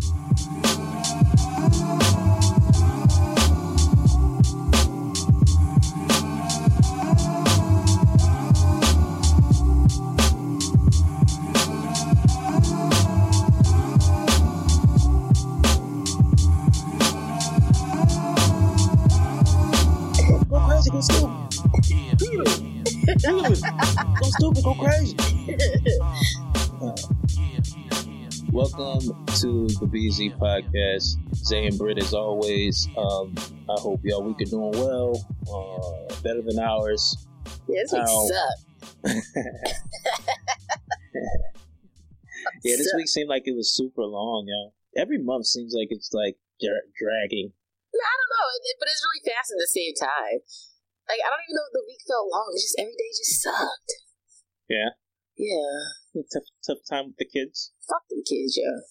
Yeah. To the BZ podcast. Zay and Britt, as always. Um, I hope y'all week are doing well, uh, better than ours. Yeah, this week Ow. sucked. Yeah, this Suck. week seemed like it was super long, yo. Every month seems like it's like dra- dragging. I don't know, but it's really fast at the same time. Like I don't even know if the week felt long. It's just every day just sucked. Yeah. Yeah. Tough, tough time with the kids. Fuck them kids, yeah.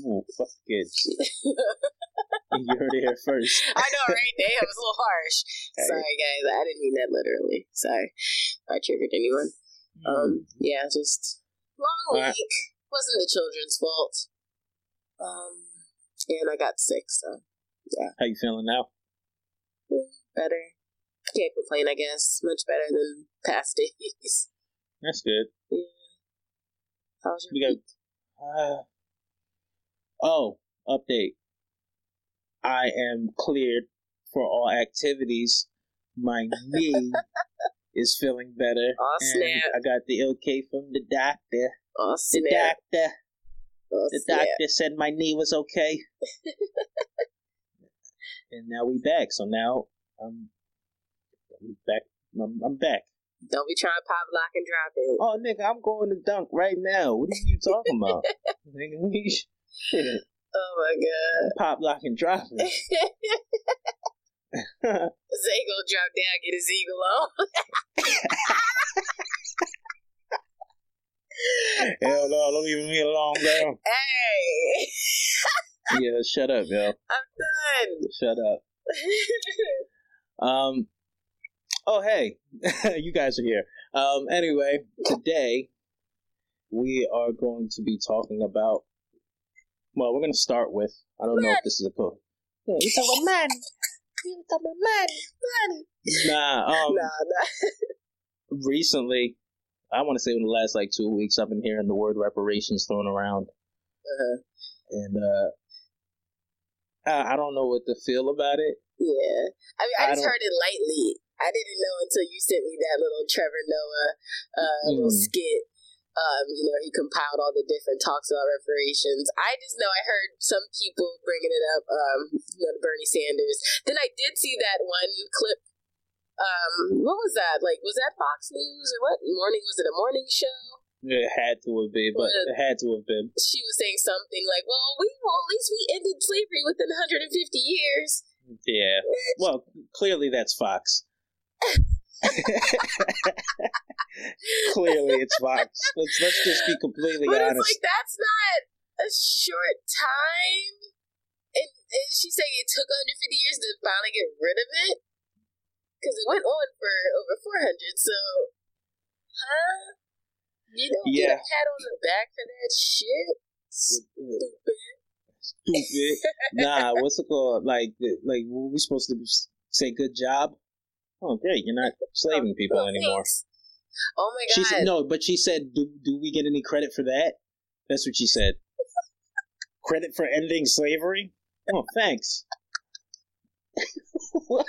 Ooh, fuck the kids. you heard it here first. I know, right? Damn, it was a little harsh. Hey. Sorry, guys. I didn't mean that literally. Sorry. if I triggered anyone. Um, yeah, just long Alright. week. Wasn't the children's fault. Um, and I got sick, so yeah. How you feeling now? better. Can't complain, I guess. Much better than past days. That's good. Yeah. How's your We got. Uh, oh, update. I am cleared for all activities. My knee is feeling better. Aw, and snap. I got the okay from the doctor. Oh, The doctor. Oh, The snap. doctor said my knee was okay. and now we back. So now I'm, I'm back. I'm, I'm back. Don't be trying to pop, lock, and drop it. Oh, nigga, I'm going to dunk right now. What are you talking about? nigga, shit. Oh my god. Pop, lock, and drop it. Zay gonna drop down, get his eagle on. Hell no, don't leave me alone, girl. hey, Yeah, shut up, yo. I'm done. Shut up. Um. Oh, hey, you guys are here. Um. Anyway, today we are going to be talking about. Well, we're going to start with. I don't know if this is a code. Yeah, we talk about money. We talk about money. Nah. Um. nah, nah. Recently, I want to say in the last like two weeks, I've been hearing the word reparations thrown around, Uh-huh. and uh, I, I don't know what to feel about it. Yeah. I mean, I, I just heard it lightly. I didn't know until you sent me that little Trevor Noah uh, little Mm. skit. Um, you know, he compiled all the different talks about reparations. I just know I heard some people bringing it up, um, you know, Bernie Sanders. Then I did see that one clip. Um, what was that? Like, was that Fox News or what? Morning? Was it a morning show? It had to have been, but it had to have been. She was saying something like, "Well, we well, at least we ended slavery within 150 years." Yeah. Well, clearly that's Fox. clearly it's Fox. Let's let's just be completely But it's like that's not a short time. And, and she's saying it took 150 years to finally get rid of it because it went on for over 400. So, huh? You don't Yeah. get a pat on the back for that shit. Stupid. Stupid. nah, what's it called? Like, like were we supposed to say good job? Oh, great! You're not slaving people Oh, anymore. thanks. Oh my god. She said no, but she said, "Do do we get any credit for that?" That's what she said. credit for ending slavery? Oh, thanks. What?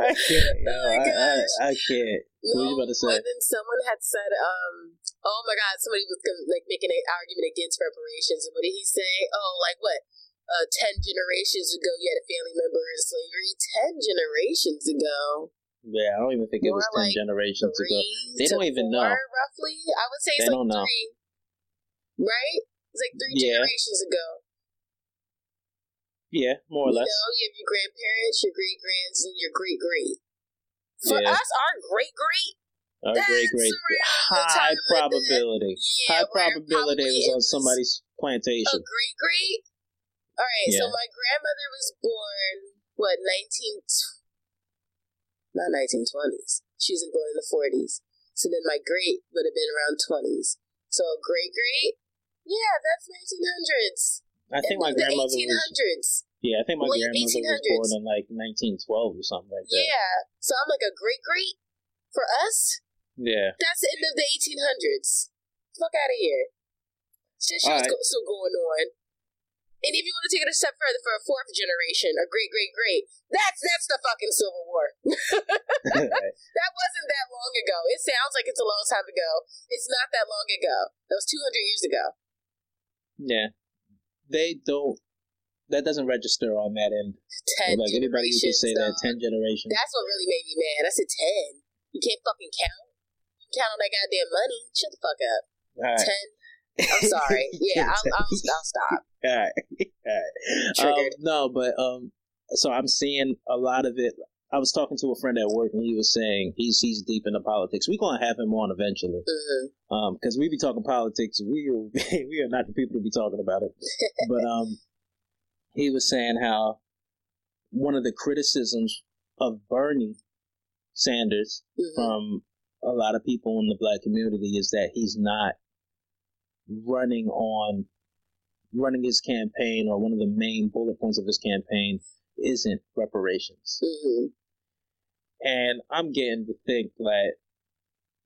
I can't. Oh my I, I. I can't. What you about to say? And then someone had said, um, oh my god, somebody was like making an argument against reparations. And what did he say? Oh, like what? Uh, ten generations ago, you had a family member in slavery. Ten generations ago, Yeah, I don't even think it was ten like generations ago. They don't even four, know. roughly. I would say it's They like don't know. three, right? It's like three Yeah. generations ago. Yeah, more or you less. know, you have your grandparents, your great grands, and your great great. For Yeah. us, our great great, Our great great high probability. yeah, high probability was on somebody's a plantation. great great. All right, so my grandmother was born what nineteen, not nineteen twenties. She was born in the forties. So then my great would have been around twenties. So great great Yeah, that's 1900s. I think my the grandmother 1800s. was. Yeah, I think my Late grandmother was born in like 1912 or something like that. Yeah. So I'm like a great great for us. Yeah. That's the end of the 1800s. Fuck out of here. Shit, shit was Alright. still going on. And if you want to take it a step further for a fourth generation, a great great great, that's that's the fucking Civil War. That wasn't that long ago. It sounds like it's a long time ago. It's not that long ago. That was 200 years ago. yeah. They don't. That doesn't register on that end. 10 like anybody who generations. say that ten generations. That's what really made me mad. I said 10. You can't fucking count. You count on that goddamn money. Shut the fuck up. All right. 10. I'm sorry. Yeah, I'll, I'll, I'll stop. All right. All right. Um, no, but um, so I'm seeing a lot of it. I was talking to a friend at work, and he was saying he's he's deep into politics. We're gonna have him on eventually, hmm um, because we be talking politics. We are, we are not the people to be talking about it. But um, he was saying how one of the criticisms of Bernie Sanders hmm from a lot of people in the black community is that he's not running on running his campaign or one of the main bullet points of his campaign isn't reparations. hmm And I'm getting to think that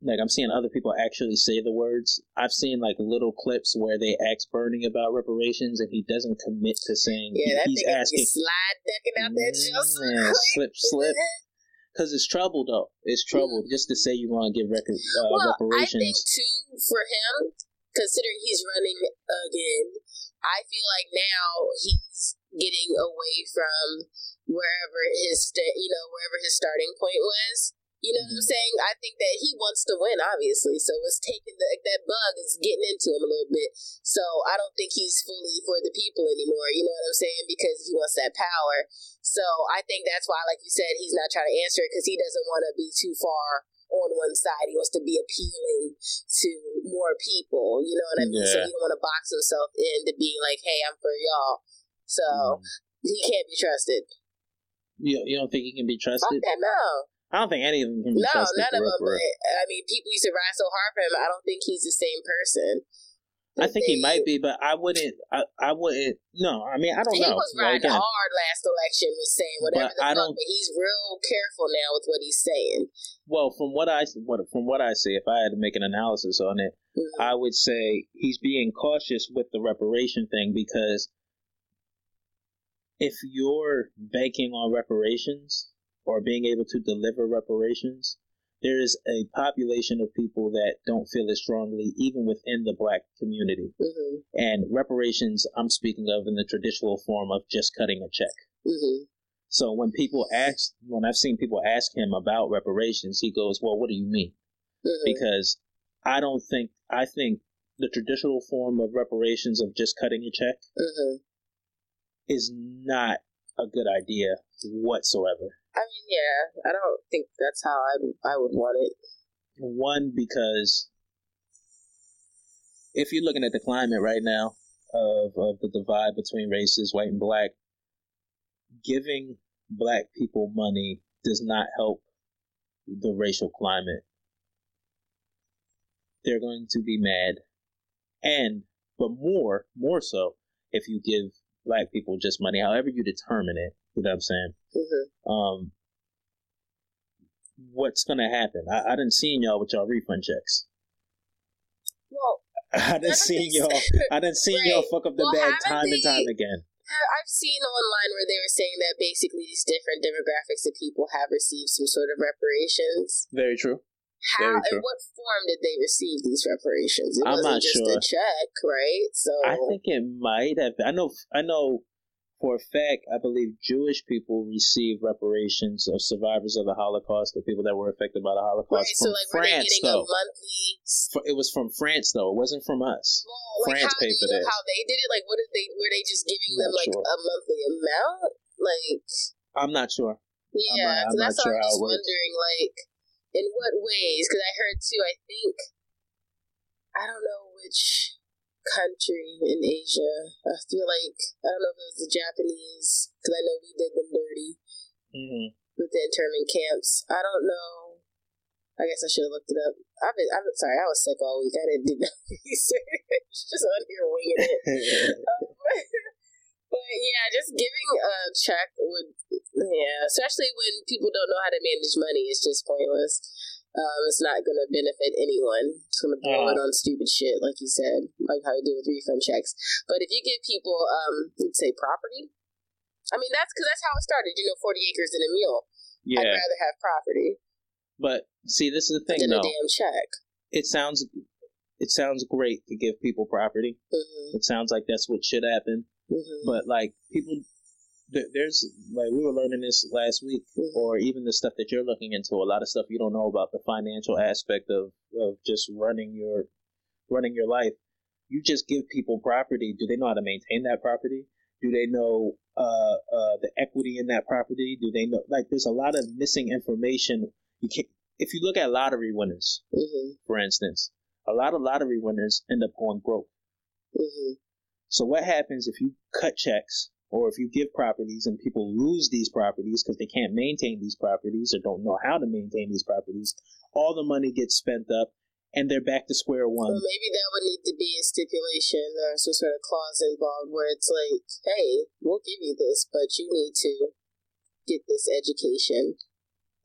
like I'm seeing other people actually say the words. I've seen like little clips where they ask Bernie about reparations and he doesn't commit to saying Yeah, that he's asking slide decking out that Yeah, slip slip because it's trouble though. It's trouble just to say you want to give record, uh, well, I reparations. think too for him, considering he's running again, I feel like now he's getting away from wherever his sta- you know wherever his starting point was. You know what I'm Mhm. saying? I think that he wants to win, obviously. So it's taking the, that bug is getting into him a little bit. So I don't think he's fully for the people anymore. You know what I'm saying? Because he wants that power. So I think that's why, like you said, he's not trying to answer it because he doesn't want to be too far on one side. He wants to be appealing to more people. You know what I mean? So he don't want to box himself into being like, "Hey, I'm for y'all." So Mhm. he can't be trusted. You, you don't think he can be trusted? that, no. I don't think any of them can be No, trusted. none of them. But. I mean, people used to ride so hard for him. I don't think he's the same person. I think he might be, but I wouldn't. I, I wouldn't. No, I mean I don't He know. was riding hard last election, was saying whatever But the I fuck, don't- but he's real careful now with what he's saying. well, from what I what from what I see, if I had to make an analysis on it, Mhm. I would say he's being cautious with the reparation thing because if you're banking on reparations or being able to deliver reparations, there is a population of people that don't feel as strongly, even within the black community. Mhm. And reparations, I'm speaking of in the traditional form of just cutting a check. Mhm. So when people ask, when I've seen people ask him about reparations, he goes, "Well, what do you mean?" Mhm. Because I don't think I think the traditional form of reparations of just cutting a check Mhm. is not a good idea whatsoever. I mean, yeah, I don't think that's how I I would want it. One because if you're looking at the climate right now of of the divide between races, white and black, giving black people money does not help the racial climate. They're going to be mad. And but more, more so if you give black people just money, however you determine it, you know what I'm saying? Mhm. Um what's gonna happen? I, I didn't see y'all with y'all refund checks. Well, I didn't see y'all I didn't see Right. y'all fuck up the Well, bag time and time again. I've seen online where they were saying that basically these different demographics of people have received some sort of reparations. Very true. How in what form did they receive these reparations? It I'm wasn't not just sure. a check, right? So I think it might have. I know. I know for a fact. I believe Jewish people receive reparations of survivors of the Holocaust, the people that were affected by the Holocaust right. from So like, were they France. getting Though a monthly? It was from France, though. It wasn't from us. Well, France paid for this. how they did it? Like, what did they? Were they just giving them like sure. a monthly amount? Like, I'm not sure. yeah. not- so I'm that's sure I'm just wondering, like, in what ways? Because I heard too. I think I don't know which country in Asia. I feel like I don't know if it was the Japanese because I know we did them dirty hmm with the internment camps. I don't know I guess I should have looked it up. I've been, I'm sorry, I was sick all week. I didn't do no research. Just on here winging it. um, but yeah, just giving a check would, yeah, especially when people don't know how to manage money, it's just pointless. Um, it's not going to benefit anyone. It's going to blow uh, it on stupid shit, like you said, like how you do with refund checks. But if you give people, um, let's say property, I mean, that's because that's how it started. You know, 40 acres and a mule. Yeah. I'd rather have property. But see, this is the thing, though. A damn check. It sounds, it sounds great to give people property. Mm-hmm. It sounds like that's what should happen. Mm-hmm. But like people, there's like we were learning this last week, or even the stuff that you're looking into. A lot of stuff you don't know about the financial aspect of of just running your running your life. You just give people property. Do they know how to maintain that property? Do they know uh, uh, the equity in that property? Do they know like there's a lot of missing information you can't, if you look at lottery winners, mm-hmm. for instance, a lot of lottery winners end up going broke. Mm-hmm. So what happens if you cut checks or if you give properties and people lose these properties because they can't maintain these properties or don't know how to maintain these properties? All the money gets spent up and they're back to square one. So maybe that would need to be a stipulation or some sort of clause involved where it's like, hey, we'll give you this, but you need to get this education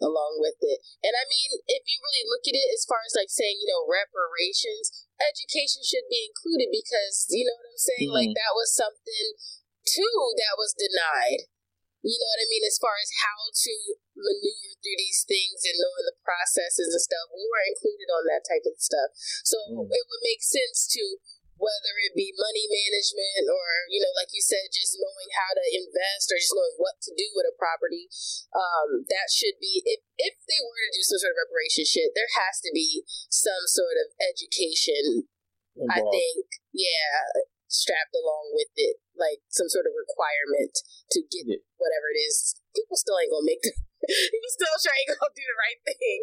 along with it. And I mean, if you really look at it as far as like saying, you know, reparations, education should be included because, you know what I'm saying? Mm-hmm. Like that was something too that was denied. You know what I mean? As far as how to maneuver through these things and knowing the processes and stuff, we were included on that type of stuff. So mm. it would make sense to whether it be money management or, you know, like you said, just knowing how to invest or just knowing what to do with a property. Um, that should be, if, if they were to do some sort of reparation shit, there has to be some sort of education, Involved. I think, yeah, strapped along with it, like some sort of requirement to get yeah. whatever it is. People still ain't gonna make was still trying to do the right thing.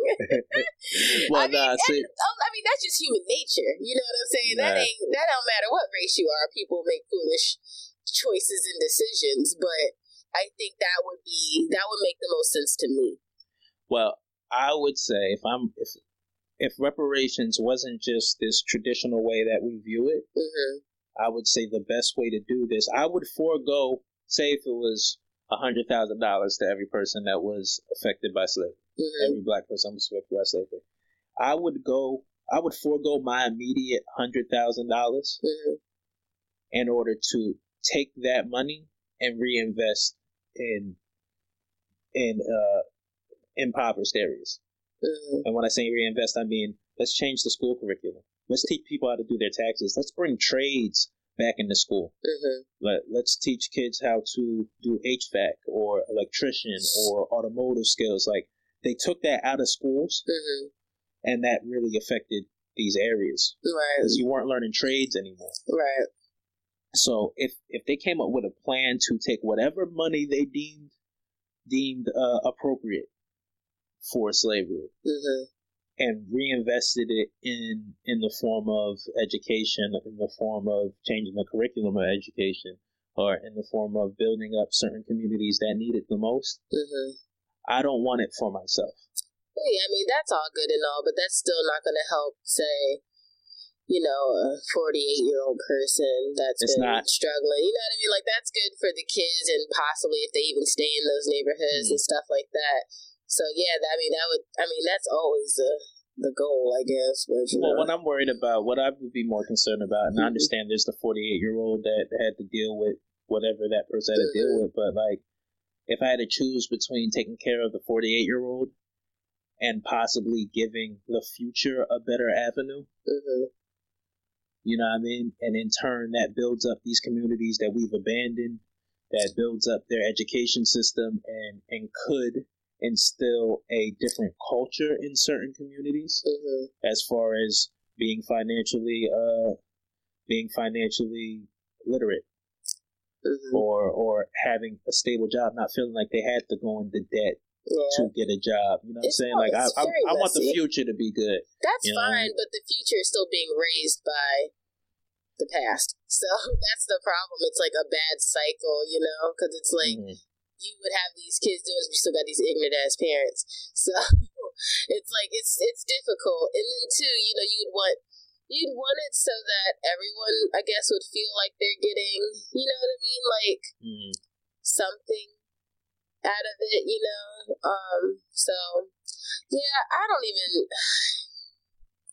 well, I mean, nah, see, oh, I mean that's just human nature. You know what I'm saying? Nah. That ain't that don't matter what race you are. People make foolish choices and decisions, but I think that would be that would make the most sense to me. Well, I would say if I'm if if reparations wasn't just this traditional way that we view it, mm-hmm. I would say the best way to do this, I would forego. Say if it was a hundred thousand dollars to every person that was affected by slavery. Mm-hmm. Every black person was affected by slavery. I would go. I would forego my immediate hundred thousand dollars mm-hmm. in order to take that money and reinvest in in uh, impoverished areas. Mm-hmm. And when I say reinvest, I mean let's change the school curriculum. Let's teach people how to do their taxes. Let's bring trades back into school. Mm-hmm. Let, let's teach kids how to do HVAC or electrician or automotive skills. Like they took that out of schools, mm-hmm. and that really affected these areas. Right. Because you weren't learning trades anymore. Right. So if if they came up with a plan to take whatever money they deemed deemed uh, appropriate for slavery, mm-hmm and reinvested it in in the form of education, in the form of changing the curriculum of education, or in the form of building up certain communities that need it the most. Mm-hmm. I don't want it for myself. Yeah, I mean that's all good and all, but that's still not going to help. Say, you know, a forty-eight year old person that's it's been not. struggling. You know what I mean? Like that's good for the kids and possibly if they even stay in those neighborhoods mm-hmm. and stuff like that. So yeah, I mean that would I mean that's always the the goal, I guess. But, well, know. what I'm worried about, what I would be more concerned about, and mm-hmm. I understand there's the 48 year old that had to deal with whatever that person had to deal mm-hmm. with, but like if I had to choose between taking care of the 48 year old and possibly giving the future a better avenue. Mm-hmm. You know what I mean? And in turn, that builds up these communities that we've abandoned, that builds up their education system, and and could instill a different culture in certain communities mm-hmm. as far as being financially uh being financially literate mm-hmm. or or having a stable job not feeling like they had to go into debt yeah. to get a job you know what i'm saying like I, I, I, want the future to be good that's you know? fine but the future is still being raised by the past so that's the problem it's like a bad cycle you know because it's like mm-hmm you would have these kids doing we still got these ignorant ass parents. So it's like it's it's difficult, and then too, you know, you'd want you'd want it so that everyone, I guess, would feel like they're getting, you know what I mean, like mm. something out of it, you know. Um, so yeah, I don't even.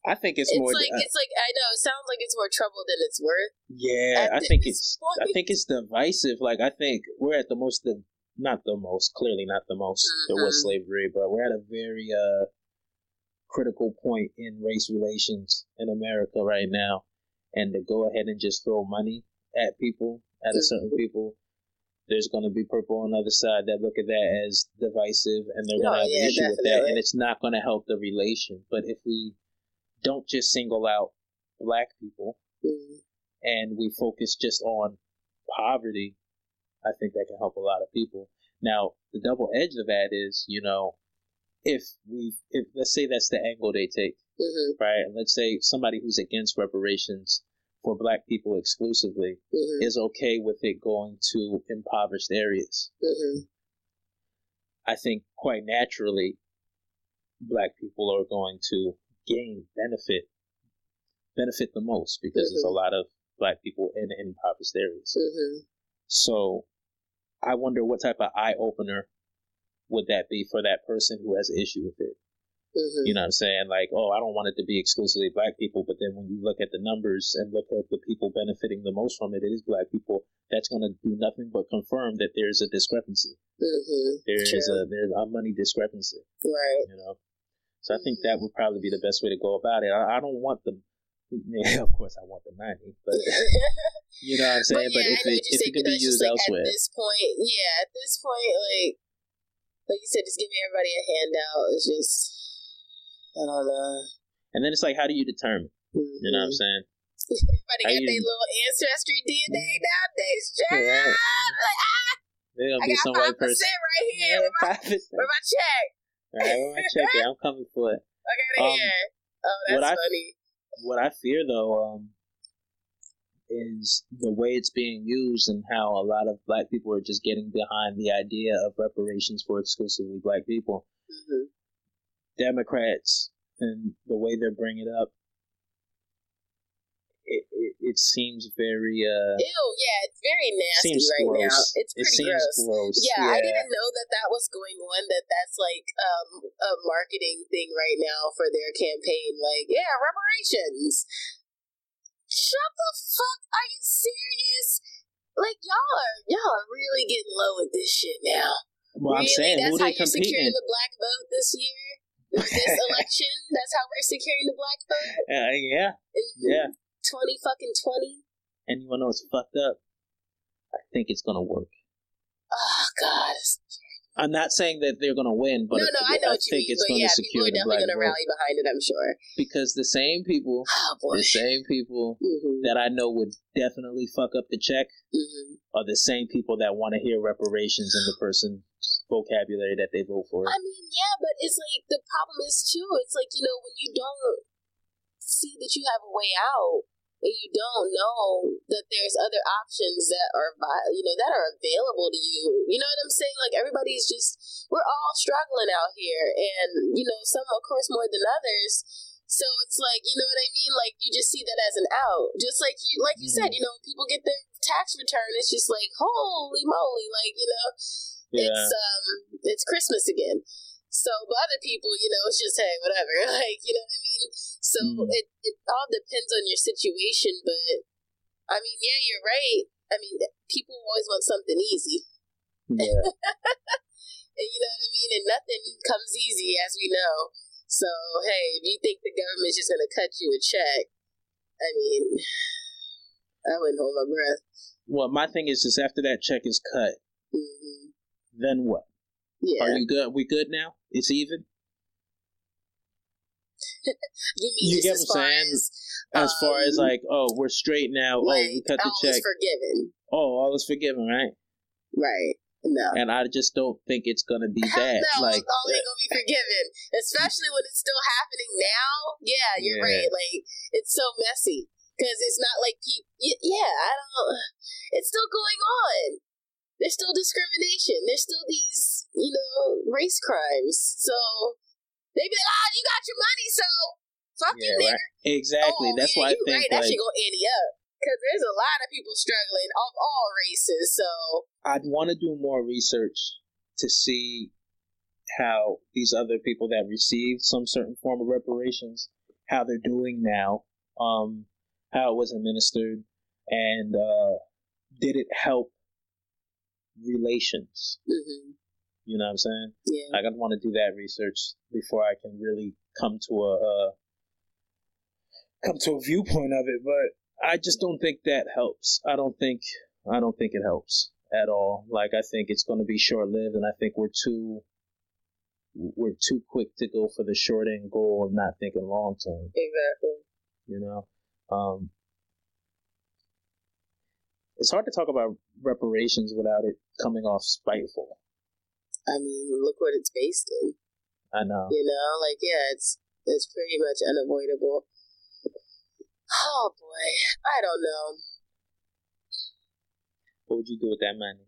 I think it's, it's more. Like, uh, it's like I know. It sounds like it's more trouble than it's worth. Yeah, I think it's. Point. I think it's divisive. Like I think we're at the most. The, not the most. Clearly, not the most. Mm-hmm. There was slavery, but we're at a very uh, critical point in race relations in America right now, and to go ahead and just throw money at people, at mm-hmm. a certain people, there's going to be people on the other side that look at that as divisive and they're going to oh, have yeah, an issue definitely. with that and it's not going to help the relation but if we don't just single out black people mm. and we focus just on poverty i think that can help a lot of people now the double edge of that is you know if we if let's say that's the angle they take mm-hmm. right and let's say somebody who's against reparations for black people exclusively mm-hmm. is okay with it going to impoverished areas. Mm-hmm. I think quite naturally, black people are going to gain benefit benefit the most because there's a mm-hmm. lot of black people in impoverished areas. Mm-hmm. So I wonder what type of eye opener would that be for that person who has an issue with it. Mm-hmm. You know what I'm saying? Like, oh, I don't want it to be exclusively black people, but then when you look at the numbers and look at the people benefiting the most from it, it is black people. That's going to do nothing but confirm that there's a discrepancy. Mm-hmm. There is a there's a money discrepancy. Right. You know. So I think that would probably be the best way to go about it. I, I don't want the yeah, of course, I want the money, but you know what I'm saying. But, yeah, but if it if it can be used like elsewhere, at this point, yeah, at this point, like like you said, just giving everybody a handout is just I don't know. And then it's like, how do you determine? Mm-hmm. You know what I'm saying? Everybody got their little ancestry DNA nowadays, child. Yeah. Like, ah, gonna be some white person right here. Yeah, where, my, where my check? Right, where my check? Yeah, I'm coming for it. I got it um, here. Oh, that's what funny. I, what I fear though, um, is the way it's being used and how a lot of black people are just getting behind the idea of reparations for exclusively black people. Mm-hmm. Democrats and the way they're bringing it up, it, it, it seems very uh ew yeah it's very nasty right gross. now it's pretty it gross. gross. Yeah, yeah, I didn't know that that was going on that that's like um a marketing thing right now for their campaign like yeah reparations shut the fuck are you serious like y'all are y'all are really getting low with this shit now well really? I'm saying that's who how they you're securing the black vote this year this election. That's how we're securing the black vote. Uh, yeah, yeah. Twenty fucking twenty. And you wanna know what's fucked up? I think it's gonna work. Oh God. I'm not saying that they're going to win, but no, no, I, know I think mean, it's going yeah, secure the black vote. rally behind it. I'm sure because the same people, oh, the same people mm-hmm. that I know would definitely fuck up the check mm-hmm. are the same people that want to hear reparations in the person vocabulary that they vote for. I mean, yeah, but it's like the problem is too. It's like you know when you don't see that you have a way out, and you don't know that there's other options that are you know that are available to you. You know what I'm saying? Like everybody's just we're all struggling out here, and you know some of course more than others. So it's like, you know what I mean? Like you just see that as an out. Just like you like you mm-hmm. said, you know, people get their tax return, it's just like, holy moly, like, you know, yeah. It's um, it's Christmas again. So, but other people, you know, it's just hey, whatever. Like, you know what I mean? So mm. it it all depends on your situation. But I mean, yeah, you're right. I mean, people always want something easy. Yeah. and you know what I mean? And nothing comes easy, as we know. So, hey, if you think the government's just going to cut you a check, I mean, I wouldn't hold my breath. Well, my thing is, is after that check is cut, mm-hmm then what? Yeah. Are you good? We good now? It's even. you, you get what I'm saying? As, as um, far as um, like, oh, we're straight now. Like, oh, we cut the check. forgiven. Oh, all is forgiven, right? Right. No. And I just don't think it's gonna be that. no, like, it's only gonna be forgiven, especially when it's still happening now. Yeah, you're yeah. right. Like it's so messy because it's not like people. Yeah, I don't. It's still going on there's still discrimination. There's still these, you know, race crimes. So They be like, "Ah, you got your money, so fuck you, Yeah, nigga." right. Exactly. Oh, That's yeah, why I think right. that like, shit gonna ante up because there's a lot of people struggling of all races. So I'd want to do more research to see how these other people that received some certain form of reparations, how they're doing now, um, how it was administered, and uh, did it help relations? mhm. You know what I'm saying? yeah, Like I'd want to do that research before I can really come to a uh, come to a viewpoint of it. But I just don't think that helps. I don't think I don't think it helps at all. Like I think it's going to be short lived, and I think we're too we're too quick to go for the short end goal and not thinking long term. exactly. You know, um, it's hard to talk about reparations without it coming off spiteful. I mean, look what it's based in. I know. You know, like yeah, it's it's pretty much unavoidable. Oh boy, I don't know What would you do with that money?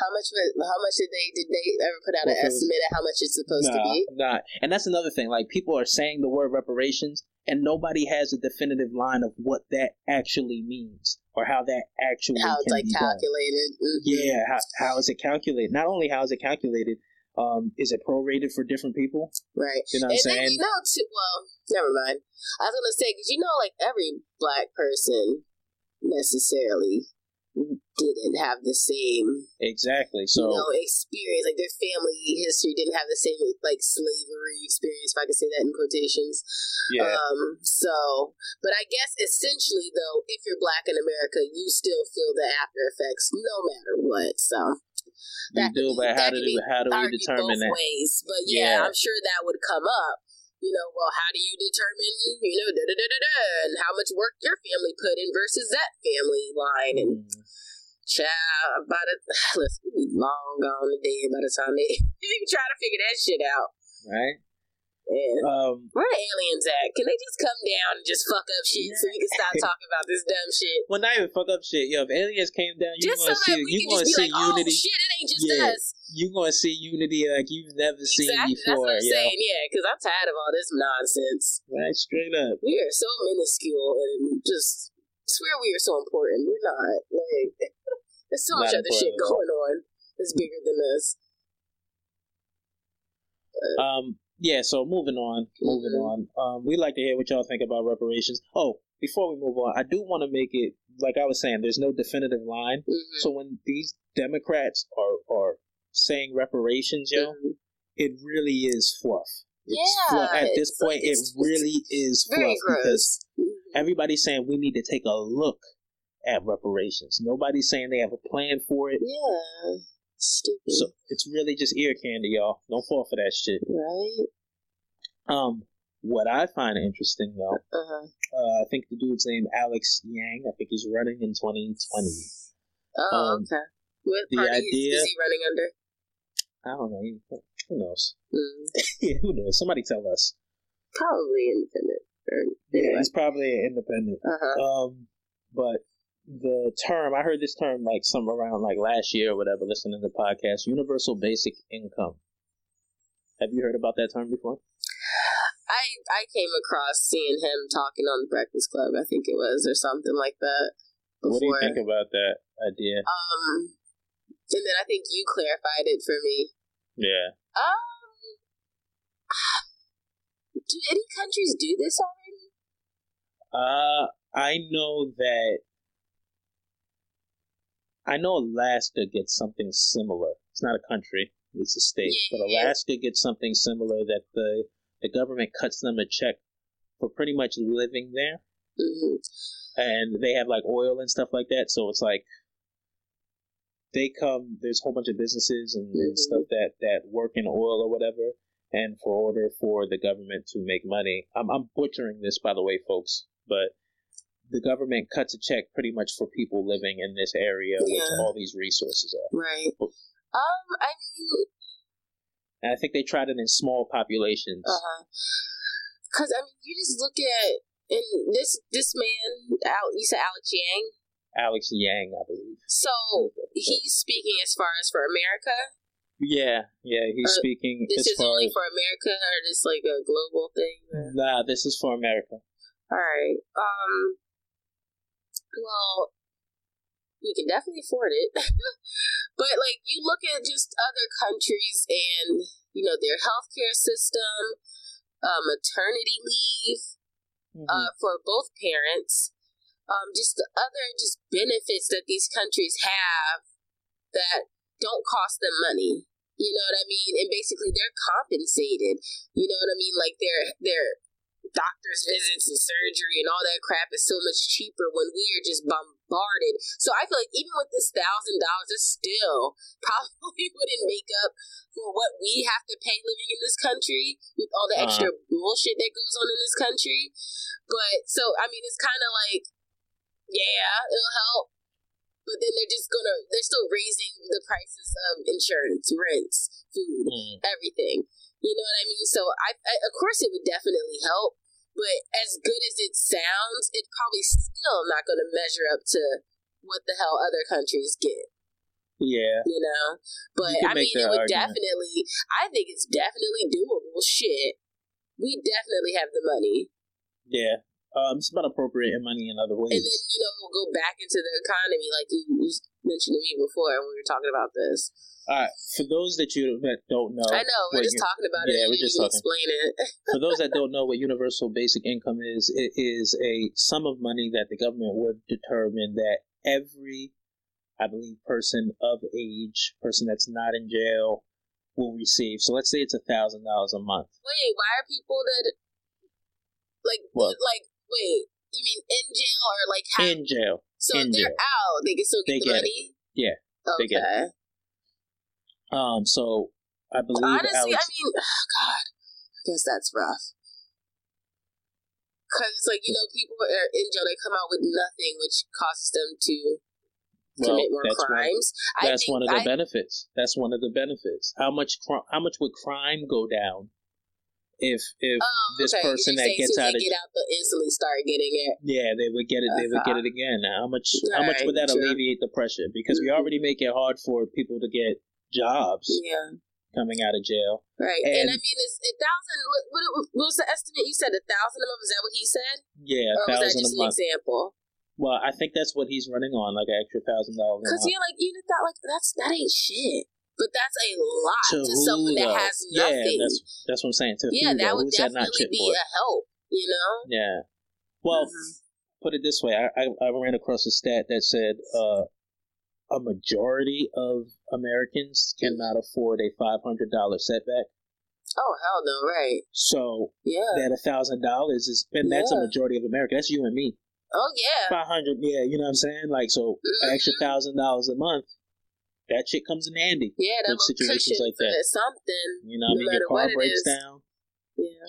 how much. How much did they did they ever put out Well, an was- estimate of how much it's supposed to be? Nah. And that's another thing. Like people are saying the word reparations and nobody has a definitive line of what that actually means or how that actually How it's can like calculated? Mhm. Yeah, how, how is it calculated? Not only how is it calculated, um, is it prorated for different people? right. You know what I'm and then saying? you know, too, well, never mind. I was gonna say because you know, like every black person necessarily didn't have the same Exactly. you So know, experience. Like their family history didn't have the same like slavery experience, if I can say that in quotations. yeah, Um, so but I guess essentially though, if you're black in America, you still feel the after effects no matter what. So you that do. could But be- how do we be how do we determine both that? ways. But yeah, Yeah. I'm sure that would come up. You know, well, how do you determine, you know, da da da da da, and how much work your family put in versus that family line, and Mm, Child, by the listen, we be long gone today by the time they even try to figure that shit out. right. Yeah. Um. Where the aliens at? Can they just come down and just fuck up shit so we can stop talking about this dumb shit? Well, not even fuck up shit. Yo, if aliens came down, you Just so gonna that see you gonna see like, oh unity. shit, it ain't just Yeah. us. You gonna see unity like you've never seen Exactly. That's before. what I'm yo. saying. Yeah, because I'm tired of all this nonsense. Right, straight up. We are so minuscule and just swear we are so important. We're not. Like, there's so much Not other shit going on that's bigger than us. Um, yeah. So moving on, moving Mhm. on. Um, we'd like to hear what y'all think about reparations. Oh, before we move on, I do want to make it like I was saying. There's no definitive line. Mhm. So when these Democrats are are saying reparations, yo, Mhm. it really is fluff. Yeah. At this point, it really is fluff because. Mhm. everybody's saying we need to take a look at reparations. Nobody's saying they have a plan for it. Yeah. Stupid. So it's really just ear candy, y'all. Don't fall for that shit. right? Um, what I find interesting though, Uh-huh. uh, I think the dude's name Alex Yang. I think he's running in 2020. Oh, Um, okay. What the party idea- is he running under? I don't know. Who knows? Mm, yeah, who knows? Somebody tell us. probably independent. Or, Yeah, he's probably independent. Uh-huh. Um, but the term I heard this term like some around like last year or whatever. Listening to the podcast, universal basic income. Have you heard about that term before? I I came across seeing him talking on the Breakfast Club, I think it was, or something like that. What do you before. think about that idea? Um, and then I think you clarified it for me. Yeah. Um, do any countries do this already? Uh, I know that. I know Alaska gets something similar. It's not a country; it's a state. But Alaska gets something similar that the the government cuts them a check for pretty much living there, hmm and they have like oil and stuff like that. So it's like they come. There's a whole bunch of businesses and, and Mhm. stuff that that work in oil or whatever. And for order for the government to make money, I'm I'm butchering this by the way, folks, but the government cuts a check pretty much for people living in this area, which all these resources are. Right. Um, I mean, And I think they tried it in small populations. uh because I mean, you just look at and this this man, Al, you said Alex Yang. Alex Yang, I believe. So he's speaking as far as for America. Yeah, yeah, he's Uh, speaking This is only for America, or just like a global thing? nah. This is for America. All right. Um. Well, we can definitely afford it, but like you look at just other countries and you know their healthcare system, uh, maternity leave Mhm. uh, for both parents, um, just the other just benefits that these countries have that don't cost them money. You know what I mean? And basically, they're compensated. You know what I mean? Like their their doctor's visits and surgery and all that crap is so much cheaper when we are just bombarded. So I feel like even with this thousand dollars, it still probably wouldn't make up for what we have to pay living in this country with all the extra bullshit that goes on in this country. But so I mean, it's kind of like, yeah, it'll help. But then they're just gonna, they're still raising the prices of insurance, rents, food, Mm. everything. You know what I mean? So I, I of course it would definitely help, but as good as it sounds, it's probably still not going to measure up to what the hell other countries get. Yeah, You know, but You I mean, it would argument. definitely. I think it's definitely doable. Shit, we definitely have the money, yeah. Um, it's about appropriating money in other ways. and then you know we'll go back into the economy like you, you mentioned to me before when we were talking about this. All right, for those that you that don't know, I know we're just you- talking about yeah, it. we're just talking. Explain it. for those that don't know what universal basic income is, it is a sum of money that the government would determine that every, I believe, person of age, person that's not in jail, will receive. So let's say it's a thousand dollars a month. Wait, why are people that like What? like wait? You mean in jail or like In jail. so in if they're jail. out, they can still get They the get it. money. Yeah, okay. they get Um. So I believe Honestly, Alex. I mean, God, I guess that's rough. Cause like you know, people are in jail. They come out with nothing, which causes them to well, commit more that's one. crimes. I That's one of the I, benefits. That's one of the benefits. How much? How much would crime go down if if oh, this okay, person that gets out of get out, they'll instantly start getting it. Yeah, they would get it. They would get uh-huh. it again. Now, how much? How much would that true. alleviate the pressure? Because we already mm-hmm. make it hard for people to get jobs Yeah, coming out of jail. right. And, I mean, it's a thousand. What, what, what was the estimate? You said a thousand a month. Is that what he said, Yeah, or a was that thousand just an example? Well, I think that's what he's running on, like an extra thousand dollars Because you're like, you thought like that's that ain't shit, but that's a lot To to, someone that has Yeah, nothing. that's that's what I'm saying. To yeah, that would Who's that definitely be a help. You know. Yeah. Well, Mhm. put it this way: I, I I ran across a stat that said uh, a majority of Americans cannot afford a five hundred dollar setback. Oh hell no! Right? So Yeah. that a thousand dollars is, and that's a majority of America. That's you and me. Oh yeah. Five hundred, yeah, you know what I'm saying? Like, so an extra thousand dollars a month, that shit comes in handy. Yeah, that situations like that. something. You know, what I mean, your car breaks down. Yeah.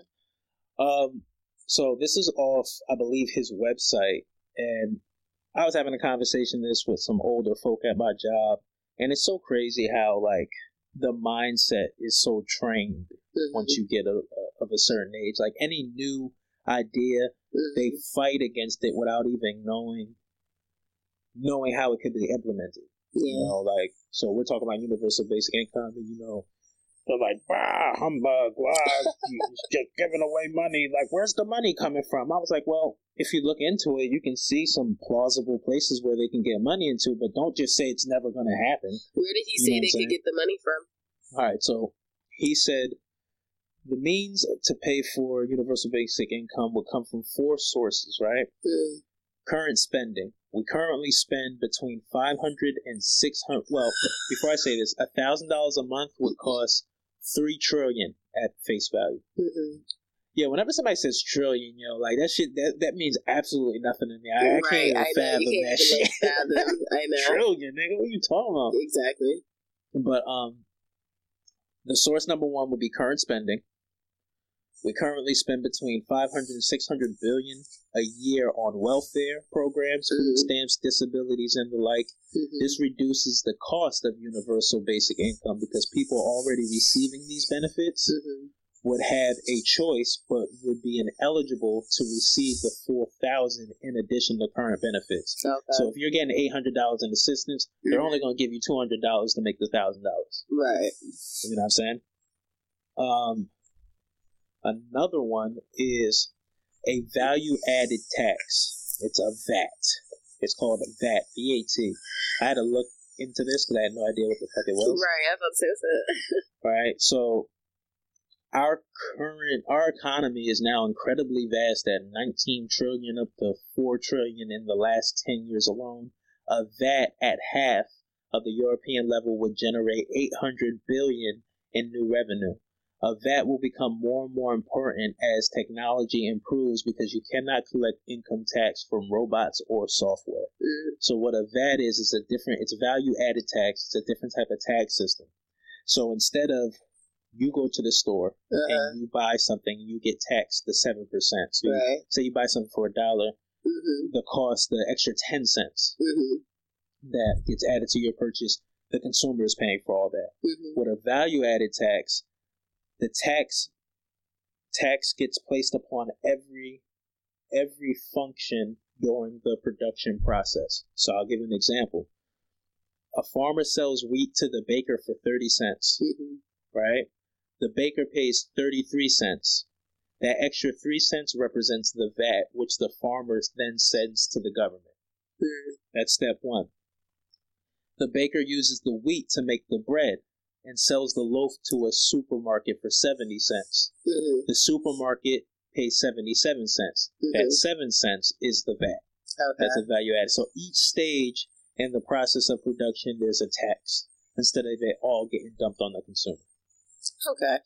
Um, so this is off, I believe, his website, and I was having a conversation this with some older folk at my job, and it's so crazy how like the mindset is so trained Mhm. once you get a, a, of a certain age. Like any new idea, Mhm. they fight against it without even knowing knowing how it could be implemented. You know, like so we're talking about universal basic income, and you know, they're like, "Bah, humbug! Wow, you just giving away money. Like, where's the money coming from?" I was like, "Well, if you look into it, you can see some plausible places where they can get money into, but don't just say it's never going to happen." Where did he You say they could get the money from? All right, so he said the means to pay for universal basic income will come from four sources, right? Mm. Current spending. We currently spend between 500 and 600. Well, before I say this, $1,000 a month would cost 3 trillion at face value. Mhm. Yeah, whenever somebody says trillion, yo, like that shit, that, that means absolutely nothing to me. I, I can't even I know. fathom can't that shit. fathom. I know. trillion, nigga, what are you talking about? Exactly. But um, the source number one would be current spending. We currently spend between 500 and 600 billion a year on welfare programs, food Mhm. stamps, disabilities, and the like. Mhm. This reduces the cost of universal basic income because people already receiving these benefits Mhm. would have a choice, but would be ineligible to receive the full thousand in addition to current benefits. Okay. So if you're getting eight hundred dollars in assistance, they're only going to give you two hundred dollars to make the thousand dollars. right. You know what I'm saying? Um, another one is a value added tax. It's a VAT. It's called a VAT. VAT. I had to look into this because I had no idea what the fuck it was. Right. I thought so. so. Right. So our current our economy is now incredibly vast at 19 trillion up to 4 trillion in the last 10 years alone. A VAT at half of the European level would generate 800 billion in new revenue. A VAT will become more and more important as technology improves because you cannot collect income tax from robots or software. Mm. So what a VAT is is a different it's value added tax. It's a different type of tax system. So instead of you go to the store Uh-huh. and you buy something, you get taxed the seven percent. So you, say you buy something for a dollar, Mhm. the cost, the extra ten cents Mhm. that gets added to your purchase, the consumer is paying for all that. Mhm. With a value added tax, the tax tax gets placed upon every every function during the production process. So I'll give an example. A farmer sells wheat to the baker for 30 cents, Mhm. right? The baker pays 33 cents. That extra 3 cents represents the VAT, which the farmer then sends to the government. Mhm. That's step one. The baker uses the wheat to make the bread and sells the loaf to a supermarket for 70 cents. Mhm. The supermarket pays 77 cents. That 7 cents is the VAT. Okay. That's a value added. So each stage in the process of production, there's a tax instead of it all getting dumped on the consumer. Okay.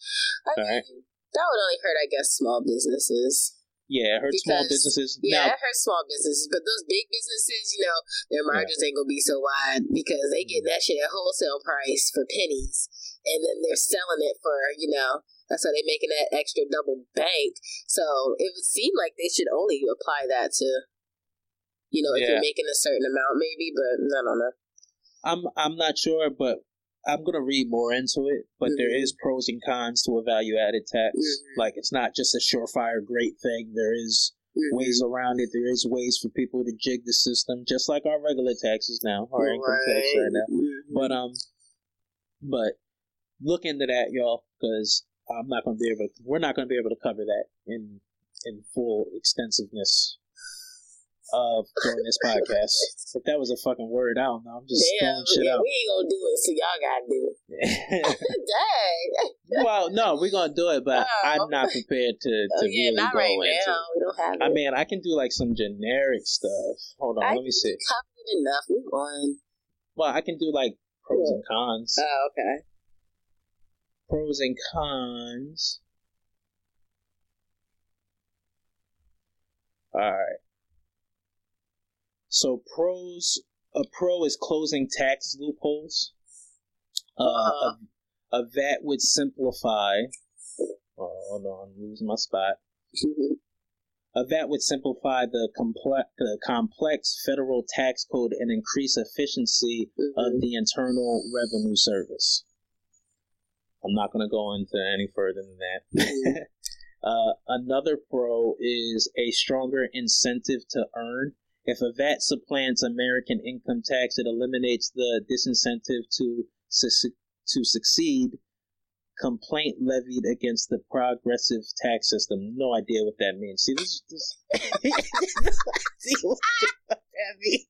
I All right. mean, that would only hurt, I guess, small businesses. Yeah, it hurts small businesses. Yeah, Now, hurts small businesses, but those big businesses, you know, their margins ain't gonna be so wide because they get that shit at wholesale price for pennies, and then they're selling it for, you know, that's why they're making that extra double bank. So it would seem like they should only apply that to, you know, if Yeah. you're making a certain amount, maybe, but I don't know. I'm I'm not sure, but I'm gonna read more into it. But there is pros and cons to a value added tax. Like it's not just a surefire great thing. There is ways around it. There is ways for people to jig the system, just like our regular taxes now, our income tax right now. Mhm. But um, but look into that, y'all, because I'm not gonna be able. To, we're not gonna be able to cover that in in full extensiveness of doing this podcast. If that was a fucking word, I don't know. I'm just Damn, throwing shit yeah, out. we ain't gonna do it, so y'all gotta do it. Dang. well, no, we're gonna do it, but Oh. I'm not prepared to oh, to Oh, yeah, really not go right into. now. We don't have it. I mean, I can do like some generic stuff. Hold on, I let me see. covered enough. Move on. Well, I can do like pros and cons. Oh, okay. pros and cons. All right. So pros, a pro is closing tax loopholes. Uh, Uh-huh. a, a VAT would simplify. Oh, on, I'm losing my spot. A VAT would simplify the complex, the complex federal tax code and increase efficiency of the Internal Revenue Service. I'm not going to go into any further than that. uh, another pro is a stronger incentive to earn. If a VAT supplants American income tax, it eliminates the disincentive to to succeed. Complaint levied against the progressive tax system. No idea what that means. See, this, this See what that means.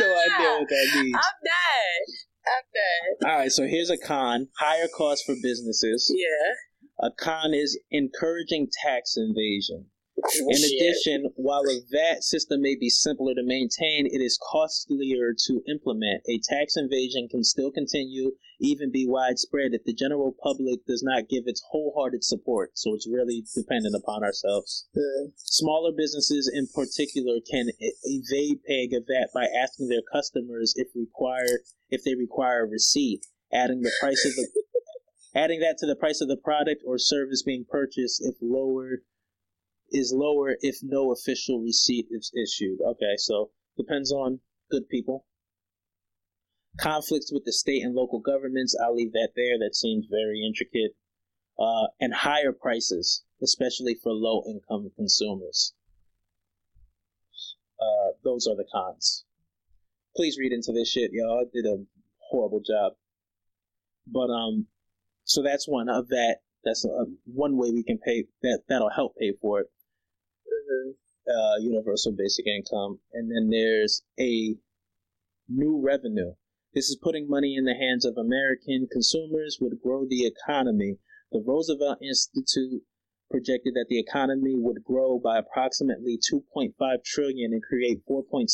no idea what that means. I'm done. I'm done. All right, so here's a con: higher cost for businesses. Yeah. A con is encouraging tax evasion. In addition, while a VAT system may be simpler to maintain, it is costlier to implement. A tax evasion can still continue, even be widespread, if the general public does not give its wholehearted support. So it's really dependent upon ourselves. Uh, Smaller businesses, in particular, can evade paying a VAT by asking their customers if require if they require a receipt, adding the price of the adding that to the price of the product or service being purchased if lower is lower if no official receipt is issued. Okay, so depends on good people. conflicts with the state and local governments. I'll leave that there. That seems very intricate. Uh, and higher prices, especially for low income consumers. Uh, those are the cons. Please read into this shit, y'all. I did a horrible job. But um, so that's one of that. That's a, one way we can pay that. That'll help pay for it. Uh, universal basic income, and then there's a new revenue. This is putting money in the hands of American consumers would grow the economy. The Roosevelt Institute projected that the economy would grow by approximately 2.5 trillion and create 4.6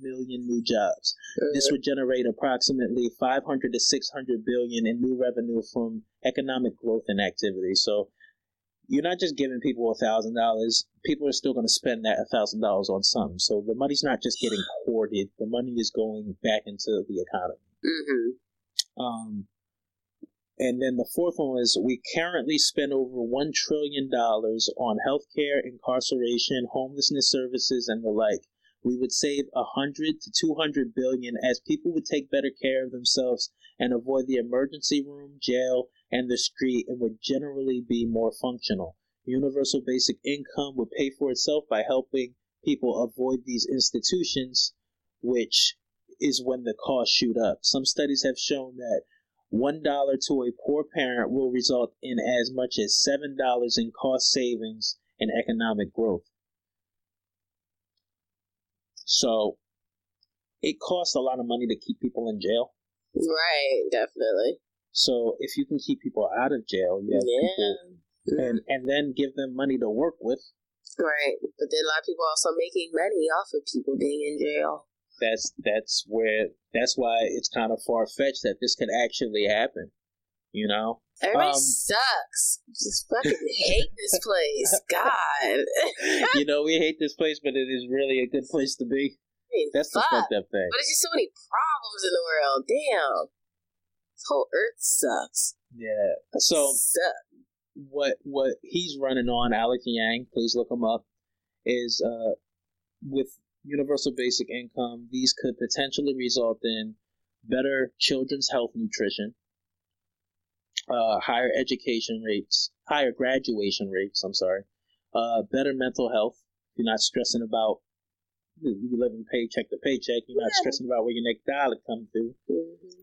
million new jobs. This would generate approximately 500 to 600 billion in new revenue from economic growth and activity. So you're not just giving people a thousand dollars. People are still going to spend that a thousand dollars on something. So the money's not just getting hoarded. The money is going back into the economy. Mm-hmm. Um, and then the fourth one is we currently spend over $1 trillion on healthcare, incarceration, homelessness services, and the like. We would save a 100 to 200 billion as people would take better care of themselves and avoid the emergency room, jail, and the street and would generally be more functional. Universal basic income would pay for itself by helping people avoid these institutions, which is when the costs shoot up. Some studies have shown that one dollar to a poor parent will result in as much as seven dollars in cost savings and economic growth. So it costs a lot of money to keep people in jail. Right, definitely. So if you can keep people out of jail, you have Yeah. people and and then give them money to work with. Right. But then a lot of people also making money off of people being in jail. That's that's where that's why it's kind of far fetched that this could actually happen. You know, Everybody Um, sucks. Just fucking hate this place. God. you know we hate this place, but it is really a good place to be. I mean, That's the fuck. fucked up thing. But there's just so many problems in the world. Damn. This whole earth sucks. Yeah. So what what he's running on, Alex Yang, please look him up, is uh, with universal basic income, these could potentially result in better children's health nutrition, uh, higher education rates, higher graduation rates, I'm sorry, uh, better mental health. You're not stressing about you living paycheck to paycheck. You're not Yeah. stressing about where your next dollar comes to. hmm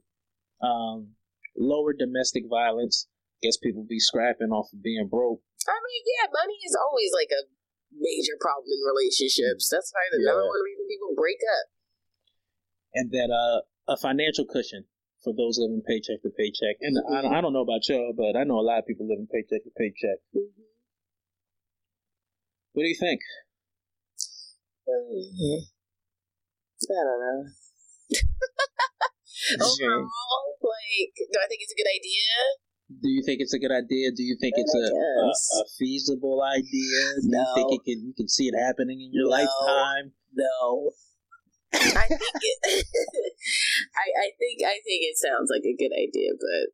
Um, lower domestic violence. Guess people be scrapping off of being broke. I mean, yeah, money is always like a major problem in relationships. That's probably the Yeah. number one reason people break up. and that uh, a financial cushion for those living paycheck to paycheck. And Mhm. I, I don't know about y'all, but I know a lot of people living paycheck to paycheck. What do you think? I don't know. Overall, like, do I think it's a good idea? Do you think it's a good idea? Do you think it's a, a, a feasible idea? Do you think it can you can see it happening in your No. lifetime? No. I think it. I I think I think it sounds like a good idea, but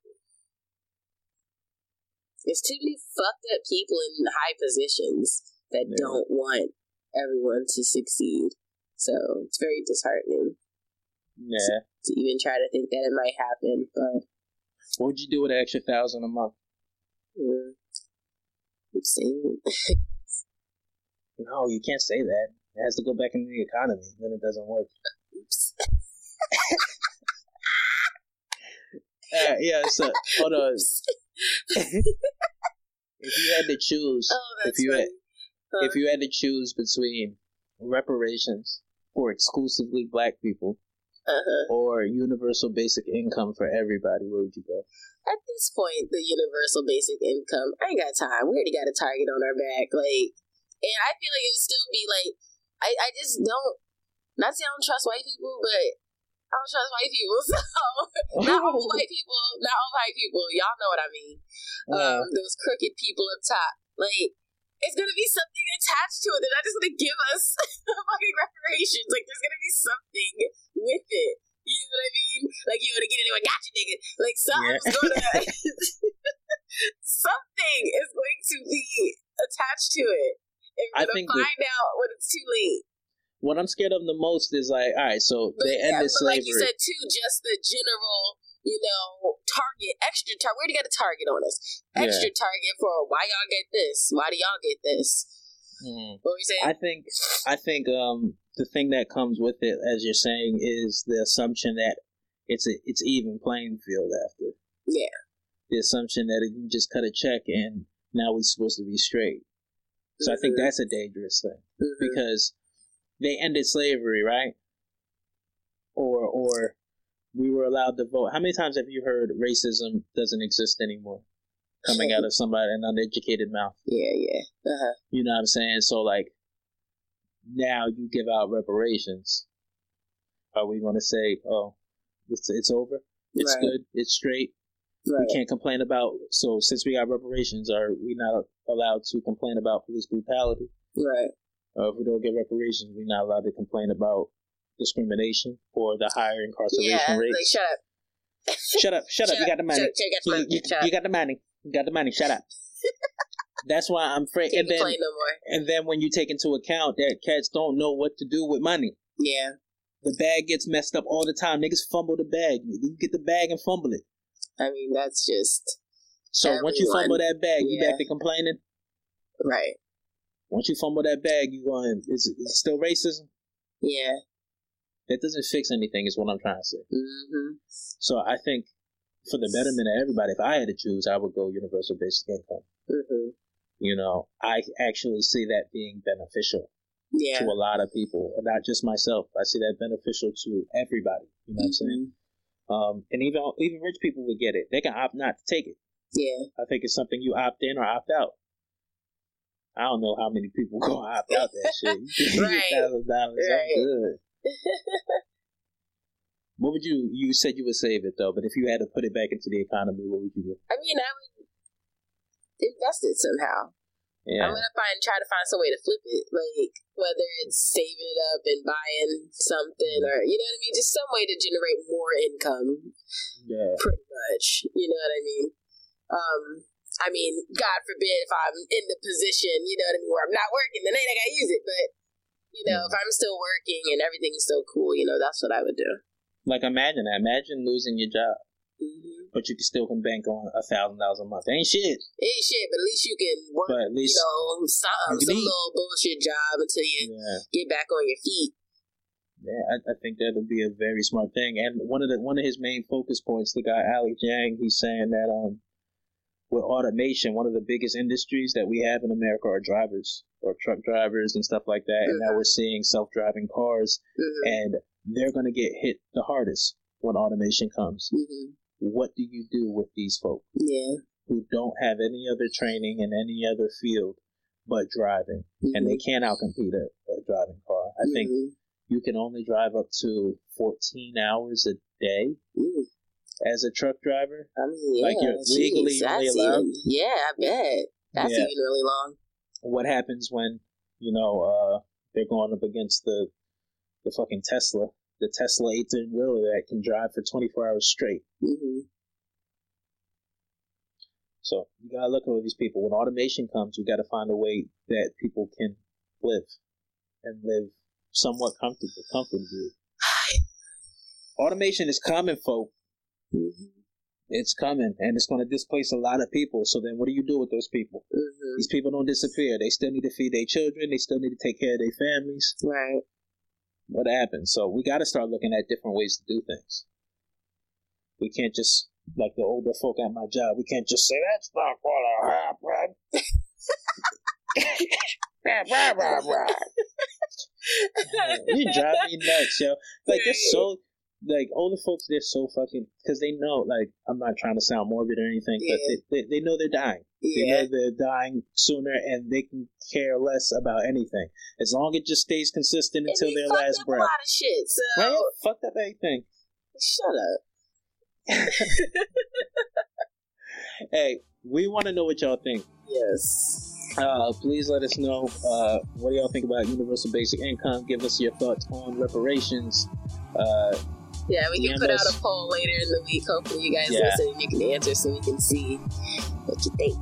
there's too many fucked up people in high positions that Yeah. don't want everyone to succeed. So it's very disheartening Yeah. To even try to think that it might happen. But What would you do with an extra thousand a month? mm, I'm saying, No, you can't say that. It has to go back into the economy. Then it doesn't work. oops. Uh, yeah. So hold on. If you had to choose, Oh, if you funny. had, Huh? if you had to choose between reparations for exclusively black people uh-huh. or universal basic income for everybody, where would you go? At this point, the universal basic income, I ain't got time. We already got a target on our back. Like, and I feel like it would still be like, I, I just don't, not say I don't trust white people, but I don't trust white people. So, not all white people, not all white people. Y'all know what I mean. Yeah. Um, those crooked people up top. Like, it's gonna be something attached to it. They're not just gonna give us fucking reparations. Like, there's gonna be something with it. You know what I mean? Like, you wanna get it, I got you, nigga. Like, something's Yeah. gonna, something is going to be attached to it. And I we're think gonna find out when it's too late. what I'm scared of the most is like, all right, so But they yeah, ended but like you said too, just the general, you know, target, extra target. Where do you get a target on us? Extra target for why y'all get this? Why do y'all get this? Mhm. What were you saying? I think I think um the thing that comes with it, as you're saying, is the assumption that it's a it's even playing field after. Yeah. The assumption that you just cut a check and now we're supposed to be straight. So I think Mhm. that's a dangerous thing Mhm. because they ended slavery, right? Or or we were allowed to vote. How many times have you heard racism doesn't exist anymore? Coming out of somebody an uneducated mouth. yeah, yeah. Uh-huh. You know what I'm saying? So like now you give out reparations. Are we gonna say, oh, it's it's over? It's Right. good, it's straight. Right. We can't complain about so since we got reparations, are we not allowed to complain about police brutality? Right. Or if we don't get reparations, we're not allowed to complain about discrimination or the higher incarceration Yeah. rates. Like, shut up. shut up, shut, up, you got the money. Shut, shut, shut, You, shut, you- shut you got the money. You got the money. Shut up. That's why I'm afraid. Can't And then, no more. and then when you take into account that cats don't know what to do with money, Yeah. the bag gets messed up all the time. Niggas fumble the bag. You get the bag and fumble it. I mean, that's just So once you fumble that bag, you back to complaining. right. Once you fumble that bag, you going is it still racism? Yeah. That doesn't fix anything. Is what I'm trying to say. Mm-hmm. So I think for the betterment of everybody, if I had to choose, I would go universal basic income. Mm-hmm. You know, I actually see that being beneficial Yeah. to a lot of people, and not just myself. I see that beneficial to everybody. You know what I'm saying? Um, and even even rich people would get it. They can opt not to take it. Yeah. I think it's something you opt in or opt out. I don't know how many people go opt out that shit. Right. thousand dollars. Right. I'm good. What would you? You said you would save it though, but if you had to put it back into the economy, what would you do? I mean, I would invest it somehow. Yeah, I'm gonna find try to find some way to flip it, like whether it's saving it up and buying something, or you know what I mean, just some way to generate more income. yeah, Pretty much, you know what I mean. Um, I mean, God forbid if I'm in the position, you know what I mean, where I'm not working, then ain't I gotta use it. But you know, if I'm still working and everything's still cool, you know, that's what I would do. like imagine that. Imagine losing your job, Mm-hmm. but you can still can bank on a thousand dollars a month. Ain't shit, Ain't shit, but at least you can work, but at you least know, some, you some little bullshit job until you yeah. get back on your feet. Yeah, I, I think that would be a very smart thing. And one of the one of his main focus points, the guy Ali Yang, he's saying that um, with automation, one of the biggest industries that we have in America are drivers or truck drivers and stuff like that. And now we're seeing self driving cars, Mm-hmm. and they're gonna get hit the hardest when automation comes. Mm-hmm. What do you do with these folks Yeah. who don't have any other training in any other field but driving, and they can't outcompete a, a driving car? I think Mhm. you can only drive up to 14 hours a day Mm. as a truck driver. I mean, yeah, Like, you're legally that's only allowed? even, yeah, I bet that's Yeah. even really long. What happens when, you know, uh, they're going up against the the fucking Tesla, the Tesla 18 wheeler that can drive for 24 hours straight? hmm So you gotta look at these people. When automation comes, we gotta find a way that people can live and live somewhat comfortable, comfortably. Automation is coming, folk. hmm It's coming, and it's going to displace a lot of people. So then, what do you do with those people? hmm These people don't disappear. They still need to feed their children. They still need to take care of their families. Right. What happens? So we got to start looking at different ways to do things. We can't just like the older folk at my job. We can't just say that's not what I happen. you drive me nuts, yo. Like they're so like older folks. They're so fucking because they know. Like I'm not trying to sound morbid or anything, but they, they they know they're dying. Yeah. They know they're dying sooner, and they can care less about anything as long as it just stays consistent And until their last breath. a lot of shit. So Right? Fucked up everything. shut up. Hey, we want to know what y'all think. Yes. Uh, please let us know uh, what do y'all think about universal basic income. Give us your thoughts on reparations. Uh, Yeah, we can put out a poll later in the week. Hopefully, you guys Yeah. listen and you can answer so we can see what you think.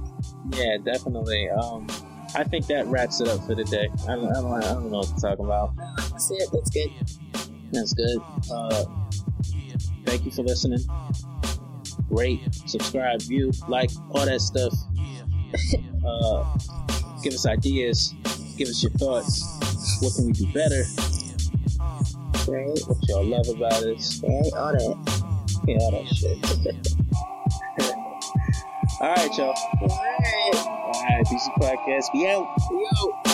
yeah, definitely. Um, I think that wraps it up for the day. I don't, I don't, I don't know what to talk about. That's it. That's good. That's good. Uh, thank you for listening. Rate, subscribe, view, like, all that stuff. uh, give us ideas. Give us your thoughts. What can we do better? Right. What y'all love about us? Right. All that. Yeah, all that shit. all right, y'all. All right. All right, BC Podcast. Be out. Yo.